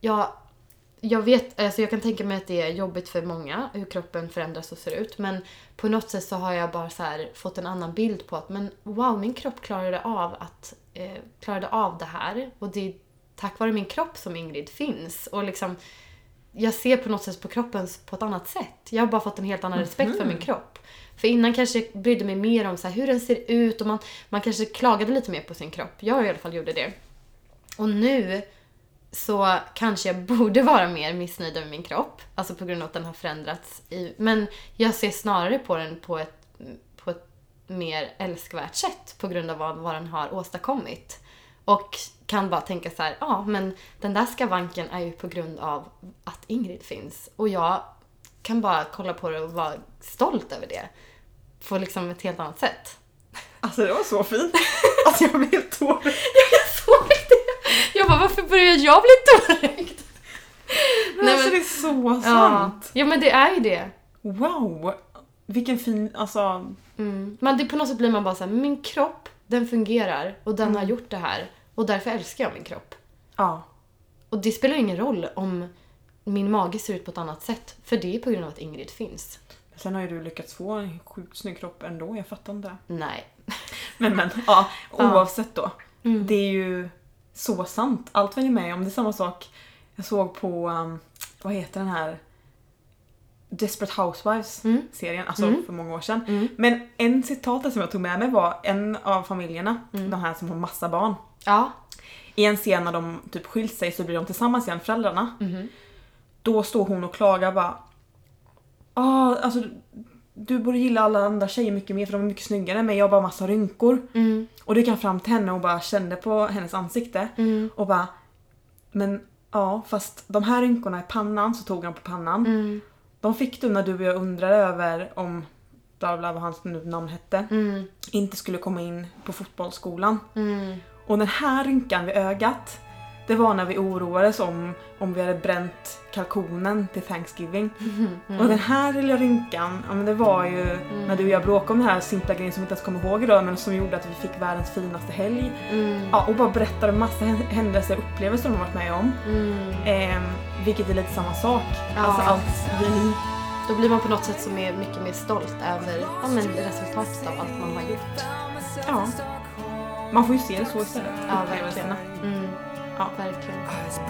jag, jag vet, alltså jag kan tänka mig att det är jobbigt för många hur kroppen förändras och ser ut. Men på något sätt så har jag bara så här fått en annan bild på att men wow, min kropp klarade av att eh, klarade av det här. Och det är tack vare min kropp som Ingrid finns. Och liksom, jag ser på något sätt på kroppen på ett annat sätt. Jag har bara fått en helt annan respekt för min kropp. För innan kanske jag brydde mig mer om så här, hur den ser ut och man, man kanske klagade lite mer på sin kropp. Jag i alla fall gjorde det. Och nu så kanske jag borde vara mer missnöjd med min kropp. Alltså på grund av att den har förändrats. I, men jag ser snarare på den på ett, på ett mer älskvärt sätt på grund av vad, vad den har åstadkommit. Och kan bara tänka så här, ja men den där skavanken är ju på grund av att Ingrid finns. Och jag kan bara kolla på det och vara stolt över det. På liksom ett helt annat sätt. Alltså det var så fint. Alltså jag blev helt tårögd. Jag såg det! Jag bara, varför börjar jag bli tårögd? Men Nej, alltså men- det är så Ja. sant. ja, men det är ju det. Wow! Vilken fin, alltså... Mm. Men det, på något sätt blir man bara så här, min kropp, den fungerar och den har Mm. gjort det här. Och därför älskar jag min kropp. Ja. Och det spelar ingen roll om min mage ser ut på ett annat sätt. För det är på grund av att Ingrid finns. Sen har ju du lyckats få en sjukt snygg kropp ändå, jag fattar inte. Nej. Men men, ja, oavsett då. Mm. Det är ju så sant. Allt ni är med om, det är samma sak. Jag såg på, um, vad heter den här? Desperate Housewives Mm. alltså Mm. för många år sedan. Mm. Men en citat där som jag tog med mig var en av familjerna, Mm. de här som har massa barn. Ja. I en scen när de typ skilt sig så blir de tillsammans igen, föräldrarna. Mhm. Då står hon och klagar bara. Ah, alltså du borde gilla alla andra tjejer mycket mer för de är mycket snyggare men jag har bara massa rynkor. Mm. Och då gick han fram till henne och bara kände på hennes ansikte Mm. och bara Men ja, fast de här rynkorna i pannan så tog han på pannan. De fick du när du och jag undrade över om bla bla vad hans namn hette. Mm. Inte skulle komma in på fotbollsskolan. Mm. Och den här rynkan vid ögat det var när vi oroades om om vi hade bränt kalkonen till Thanksgiving. Mm. Och den här lilla rynkan, ja, men det var ju när du och jag bråkade om den här simpla grejen som vi inte ens kommer ihåg idag men som gjorde att vi fick världens finaste helg. Mm. Ja, och bara berättade massa hän- händelser och upplevelser de varit med om. Mm. Ehm, vilket är lite samma sak. Ja. Alltså allt vi Då blir man på något sätt som är mycket mer stolt över ja, men resultatet av allt man har gjort. Ja. Man får ju se det så istället. Ja, verkligen. Mm, Ja. verkligen. Eyes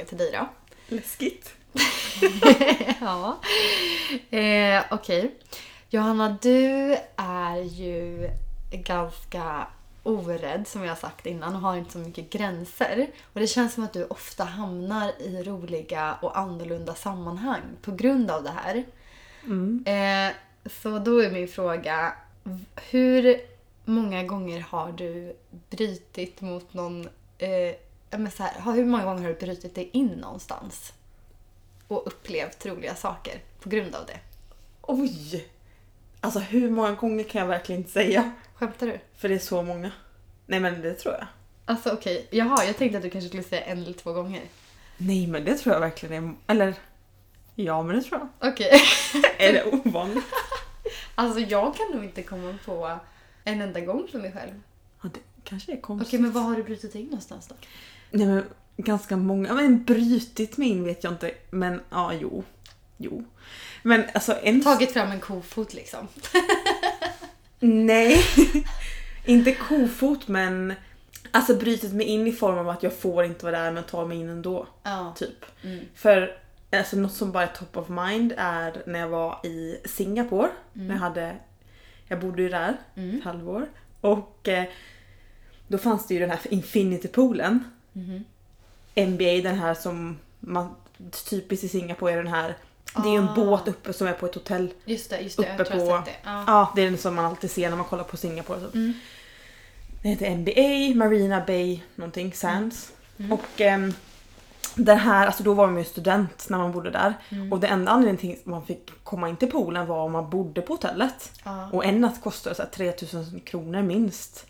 fråga till dig då. Läskigt. ja. Eh, Okej. Johanna, du är ju ganska orädd som jag har sagt innan och har inte så mycket gränser. Och det känns som att du ofta hamnar i roliga och annorlunda sammanhang på grund av det här. Mm. Eh, så då är min fråga, hur många gånger har du brutit mot någon... Eh, men så här, hur många gånger har du brutit dig in någonstans? Och upplevt roliga saker på grund av det? Oj! Alltså hur många gånger kan jag verkligen inte säga? Skämtar du? För det är så många. Nej men det tror jag. Alltså okej, jaha, jag tänkte att du kanske skulle säga en eller två gånger. Nej men det tror jag verkligen är... Eller... Ja men det tror jag. Okej. Är det ovanligt? alltså jag kan nog inte komma på en enda gång för mig själv. Ja, det kanske är Okej, konstigt. men vad har du brutit in någonstans då? Nej men ganska många. Men brytit mig in vet jag inte. Men ja, jo. Jo. Men alltså en... Tagit fram en kofot liksom. Nej. inte kofot men... Alltså brytit mig in i form av att jag får inte vara där men tar mig in ändå. Ja. Typ. Mm. För alltså, något som bara är top of mind är när jag var i Singapore. När jag hade... Jag bodde ju där Mm. ett halvår. Och eh, då fanns det ju den här infinity-poolen. Mhm. NBA, den här som man typiskt i Singapore är den här. Det är ju en Ah. båt uppe som är på ett hotell. Just det, just det. Uppe jag tror jag på- sett det. Ja. Ja, det är den som man alltid ser när man kollar på Singapore. Typ. Mm. Det heter NBA, Marina Bay någonting, Sands. Mm. Och ehm, det här, alltså då var man ju student när man bodde där. Mm. Och det enda anledningen till att man fick komma in till poolen var om man bodde på hotellet. Ja. Och en natt kostade så här 3000 kronor minst.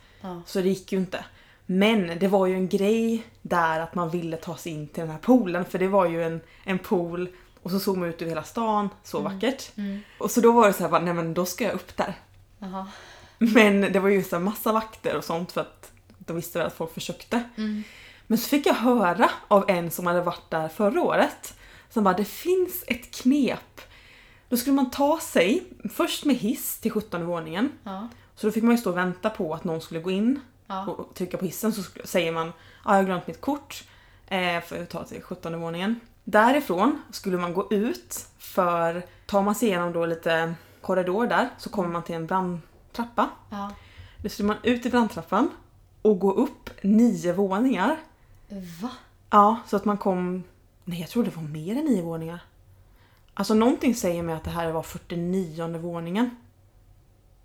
Så det gick ju inte. Men det var ju en grej där att man ville ta sig in till den här poolen. För det var ju en, en pool och så såg man ut över hela stan. Så vackert. Mm. Och så då var det så här, bara, nej men då ska jag upp där. Jaha. Men det var ju så här massa vakter och sånt för att de visste väl att folk försökte. Mm. Men så fick jag höra av en som hade varit där förra året. Som bara, det finns ett knep. Då skulle man ta sig först med hiss till 17 våningen. Ja. Så då fick man ju stå och vänta på att någon skulle gå in Ja. och trycka på hissen. Så säger man, ja jag har glömt mitt kort. Eh, för att ta till 17 våningen. Därifrån skulle man gå ut för tar man sig igenom då lite korridor där så kommer man till en brandtrappa. ja. Då skulle man ut i brandtrappan och gå upp nio våningar. Va? Ja, så att man kom... Nej, jag tror det var mer än nio våningar. Alltså någonting säger mig att det här var 49 våningen.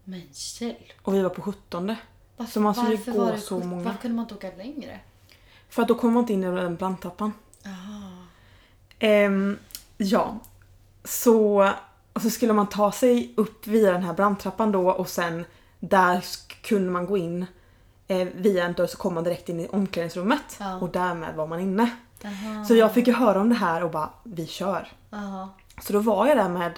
Men hjälp. Och vi var på 17. Varför, Så man skulle gå det så många. Varför kunde man inte åka längre? För att då kom man inte in i den brandtrappan. Jaha. Ehm, ja. Så, och så skulle man ta sig upp via den här brandtrappan då och sen där kunde man gå in eh, via en dörr så kom man direkt in i omklädningsrummet. Ja. Och därmed var man inne. Jaha. Så jag fick ju höra om det här och bara, vi kör. Jaha. Så då var jag där med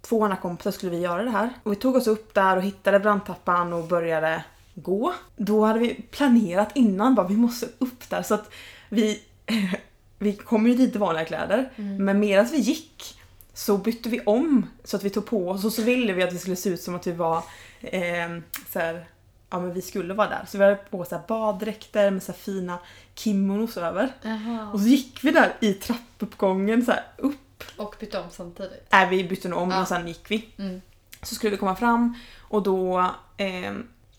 två andra kompisar skulle vi göra det här. Och vi tog oss upp där och hittade brandtrappan och började gå. Då hade vi planerat innan bara vi måste upp där så att vi, vi kom ju dit i vanliga kläder. Men medan vi gick så bytte vi om så att vi tog på oss och så ville vi att det skulle se ut som att vi var eh, så här, ja men vi skulle vara där. Så vi hade på oss så här baddräkter med så här fina kimonos över. Jaha. Och så gick vi där i trappuppgången så här upp Och bytte om samtidigt. Nej, vi bytte nog om Ja. och sen gick vi. Mm. Så skulle vi komma fram och då eh,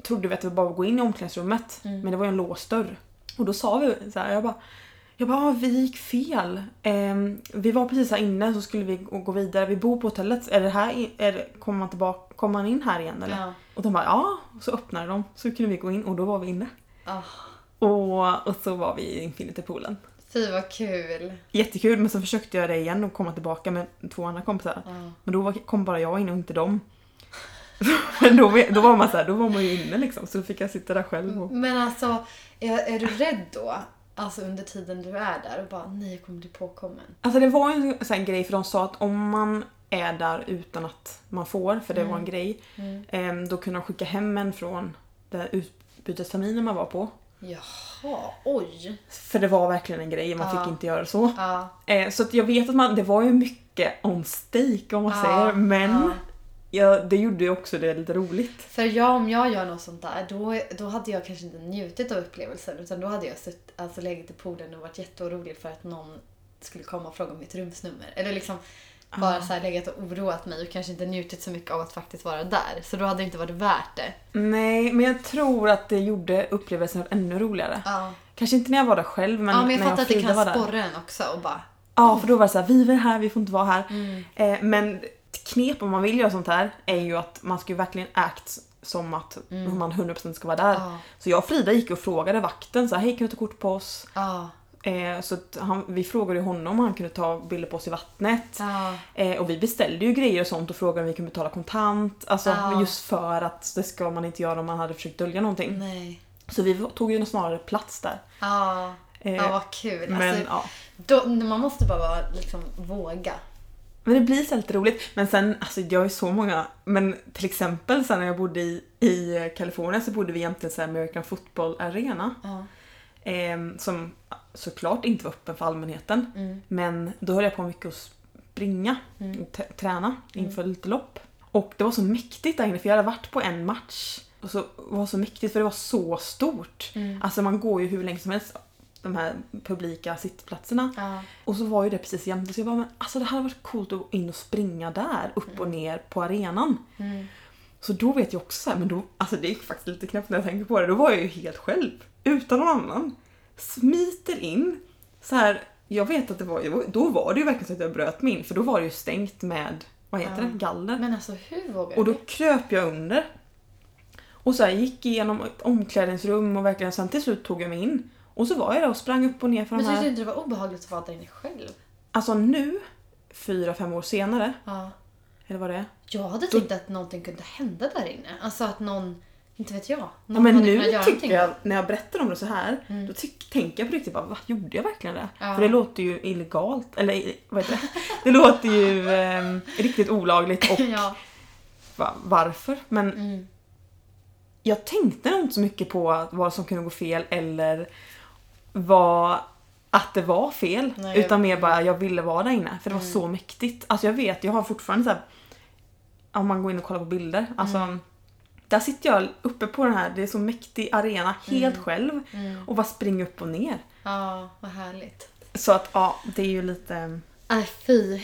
trodde vi att det var bara att gå in i omklädningsrummet. Mm. Men det var ju en låst dörr. Och då sa vi så här, jag bara jag bara, ah, vi gick fel. Eh, vi var precis här inne så skulle vi gå vidare. Vi bor på hotellet. Är det här, är det, kommer, man tillbaka, kommer man in här igen eller? Ja. Och de bara ja. Och så öppnade de. Så kunde vi gå in och då var vi inne. Ah, Och, och så var vi i Infinity-poolen. Fy vad kul. Jättekul men så försökte jag det igen och komma tillbaka med två andra kompisar. Ja. Men då var- kom bara jag in och inte dem. Men då, då var man så här, då var man ju inne liksom så då fick jag sitta där själv och... Men alltså, är, är du rädd då? Alltså under tiden du är där och bara nej jag kommer bli påkommen. Alltså det var ju en sån här grej för de sa att om man är där utan att man får, för det var en grej, Mm. em, då kunde de skicka hem en från den utbytesterminen man var på. Jaha, oj. För det var verkligen en grej, man Ja. fick inte göra så. Ja. Eh, så att jag vet att man, det var ju mycket on stake om man Ja, säger, men ja. ja, det gjorde ju också det lite roligt. För jag, om jag gör något sånt där, då, då hade jag kanske inte njutit av upplevelsen. Utan då hade jag sutt, alltså legat i poolen och varit jätteorolig för att någon skulle komma och fråga om mitt rumsnummer. Eller liksom bara så här legat och oroat mig och kanske inte njutit så mycket av att faktiskt vara där. Så då hade det inte varit värt det. Nej, men jag tror att det gjorde upplevelsen ännu roligare. Ja, Kanske inte när jag var där själv, men, ja men jag när fattar att det Frida kan var där. sporra en också och bara... Ja, för då var det så här, vi är här, vi får inte vara här. Mm. Eh, men ett knep om man vill göra sånt här är ju att man ska ju verkligen act som att man 100% ska vara där. Mm. Ja. Så jag och Frida gick och frågade vakten så här, hej kan du ta kort på oss? Ja, Eh, så han, vi frågade honom om han kunde ta bilder på oss i vattnet. ja, Eh, och vi beställde ju grejer och sånt och frågade om vi kunde betala kontant. Alltså just för att det ska man inte göra om man hade försökt dölja någonting. nej. Så vi tog ju snarare plats där. Ja, Eh, vad kul. men, alltså, då, man måste bara liksom, våga. Men det blir så lite roligt. Men sen, alltså jag är så många, men till exempel sen när jag bodde i, i Kalifornien så bodde vi jämte en American Football Arena. Ja. Eh, som såklart inte var öppen för allmänheten. Mm. Men då höll jag på mycket att springa Mm. och träna inför lite lopp. Och det var så mäktigt där inne för jag hade varit på en match. Och så var så mäktigt för det var så stort. Mm. Alltså man går ju hur länge som helst de här publika sittplatserna. Ja. Och så var ju det precis jämte så jag bara men alltså det hade varit coolt att gå in och springa där upp och ner på arenan. Mm. Så då vet jag också så här, men då, alltså det är faktiskt lite knäppt när jag tänker på det. Då var jag ju helt själv. Utan någon annan. Smiter in. Så här, jag vet att det var, då var det ju verkligen så att jag bröt mig in. För då var det ju stängt med, vad heter Ja. det, galler. Men alltså hur vågar Och då du? kröp jag under. Och så här, gick igenom ett omklädningsrum och verkligen sen till slut tog jag mig in. Och så var jag där och sprang upp och ner för de Men tyckte du här. inte det var obehagligt att vara där inne själv? Alltså nu, fyra, fem år senare, Ja. eller vad det är. Jag hade tänkt att någonting kunde hända där inne. Alltså att någon, inte vet jag. Någon Ja, men nu tycker jag, när jag berättar om det så här, Mm. då tänker jag på riktigt bara, vad gjorde jag verkligen det? Ja. För det låter ju illegalt, eller vad heter det? Det låter ju ehm, riktigt olagligt och ja. va, varför? Men Mm. jag tänkte nog inte så mycket på vad som kunde gå fel eller vad att det var fel. Nej, utan mer bara jag ville vara där inne för det var Mm. så mäktigt. Alltså jag vet, jag har fortfarande så här, om man går in och kollar på bilder. Alltså, Mm. Där sitter jag uppe på den här, det är så mäktig arena helt själv Mm. och bara springer upp och ner. Ja, vad härligt. Så att ja, det är ju lite... Nej fy.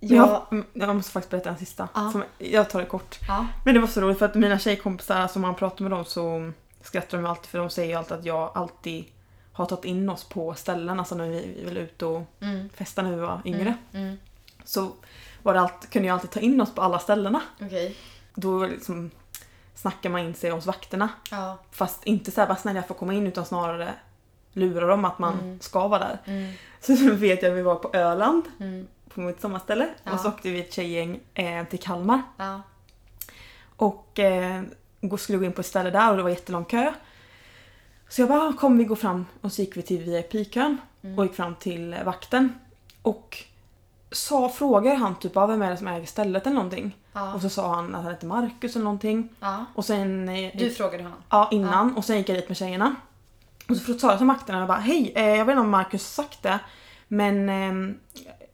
Jag, Ja. jag, jag måste faktiskt berätta en sista. Ja. Som, jag tar det kort. ja. Men det var så roligt för att mina tjejkompisar, som man pratar med dem så skrattar de alltid för de säger ju alltid att jag alltid har tagit in oss på ställen, alltså när vi vill ut och Mm. festa när vi var yngre. Mm. Mm. Så var det allt, kunde jag alltid ta in oss på alla ställena. Okej. Då liksom snackar man in sig hos vakterna. Ja. Fast inte såhär bara snälla jag får komma in utan snarare lura dem att man Mm. ska vara där. Mm. Så vet jag att vi var på Öland Mm. på mitt sommarställe Ja. och så åkte vi ett tjejgäng eh, till Kalmar. Ja. Och eh, skulle gå in på ett ställe där och det var jättelång kö. Så jag bara, "Ah, kom vi går fram och så gick vi till VIP-kön Mm. och gick fram till eh, vakten. Och sa, frågade han typ, "Ah, vem är det som äger stället eller någonting? Ja. Och så sa han att han hette Marcus eller någonting. ja. Och sen... eh, Du frågade honom. Ja, innan. Och sen gick jag dit med tjejerna. Och så sa jag till vakterna bara hej, eh, jag vet inte om Marcus sagt det. Men eh,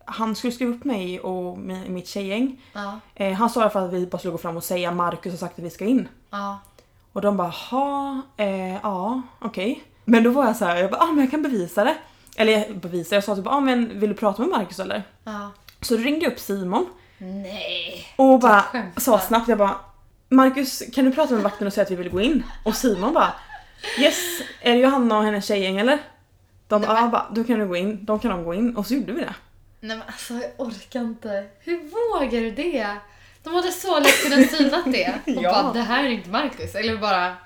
han skulle skriva upp mig och mi- mitt tjejgäng. Ja. Eh, han sa i alla fall att vi bara skulle gå fram och säga Marcus har sagt att vi ska in. Ja. Och de bara ha, eh, ja, okej. Men då var jag så här, jag bara, ah, men jag kan bevisa det. Eller jag bevisar, jag sa typ, ah, men vill du prata med Marcus eller? Ja. Så då ringde jag upp Simon Nej. och bara sa snabbt, jag bara Marcus, kan du prata med vakten och säga att vi vill gå in? Och Simon bara Yes, är det Johanna och hennes tjejgäng eller? De bara, ah, bara, då kan du gå in, de kan de gå in och så gjorde vi det. Nej men alltså jag orkar inte. Hur vågar du det? De hade så lätt kunnat synat det. Och Ja. bara, det här är inte Marcus. Eller bara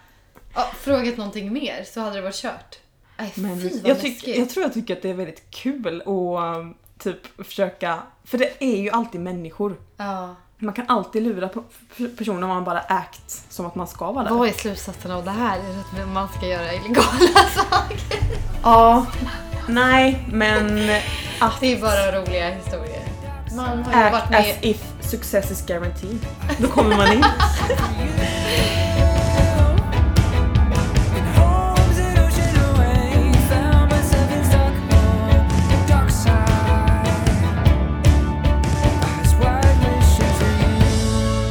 ja, frågat någonting mer så hade det varit kört. Fy Men vad jag, tyck, jag tror jag tycker att det är väldigt kul att um, typ försöka, för det är ju alltid människor. Ja. Man kan alltid lura personer om man bara act som att man ska vara där. Vad är slutsatsen av det här? Är Att man ska göra illegala saker? Ja, nej men att Det är bara roliga historier. Man har ju varit act med... as if success is guaranteed. Då kommer man in.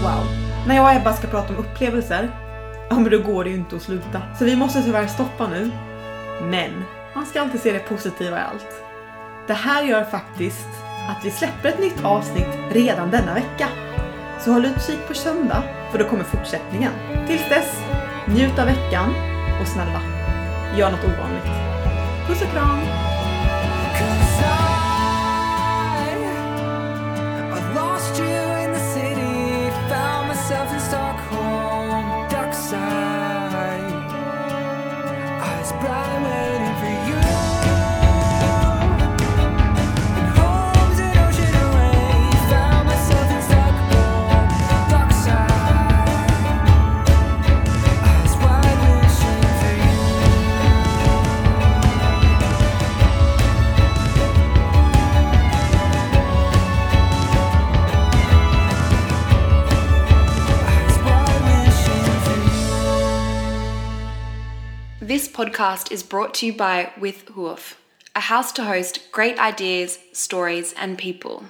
Wow. När jag och Ebba ska prata om upplevelser, ja men då går det ju inte att sluta. Så vi måste tyvärr stoppa nu. Men man ska alltid se det positiva i allt. Det här gör faktiskt att vi släpper ett nytt avsnitt redan denna vecka. Så håll utkik på söndag, för då kommer fortsättningen. Tills dess, njut av veckan och snälla, gör något ovanligt. Puss och kram! This podcast is brought to you by With Hoof, a house to host great ideas, stories, and people.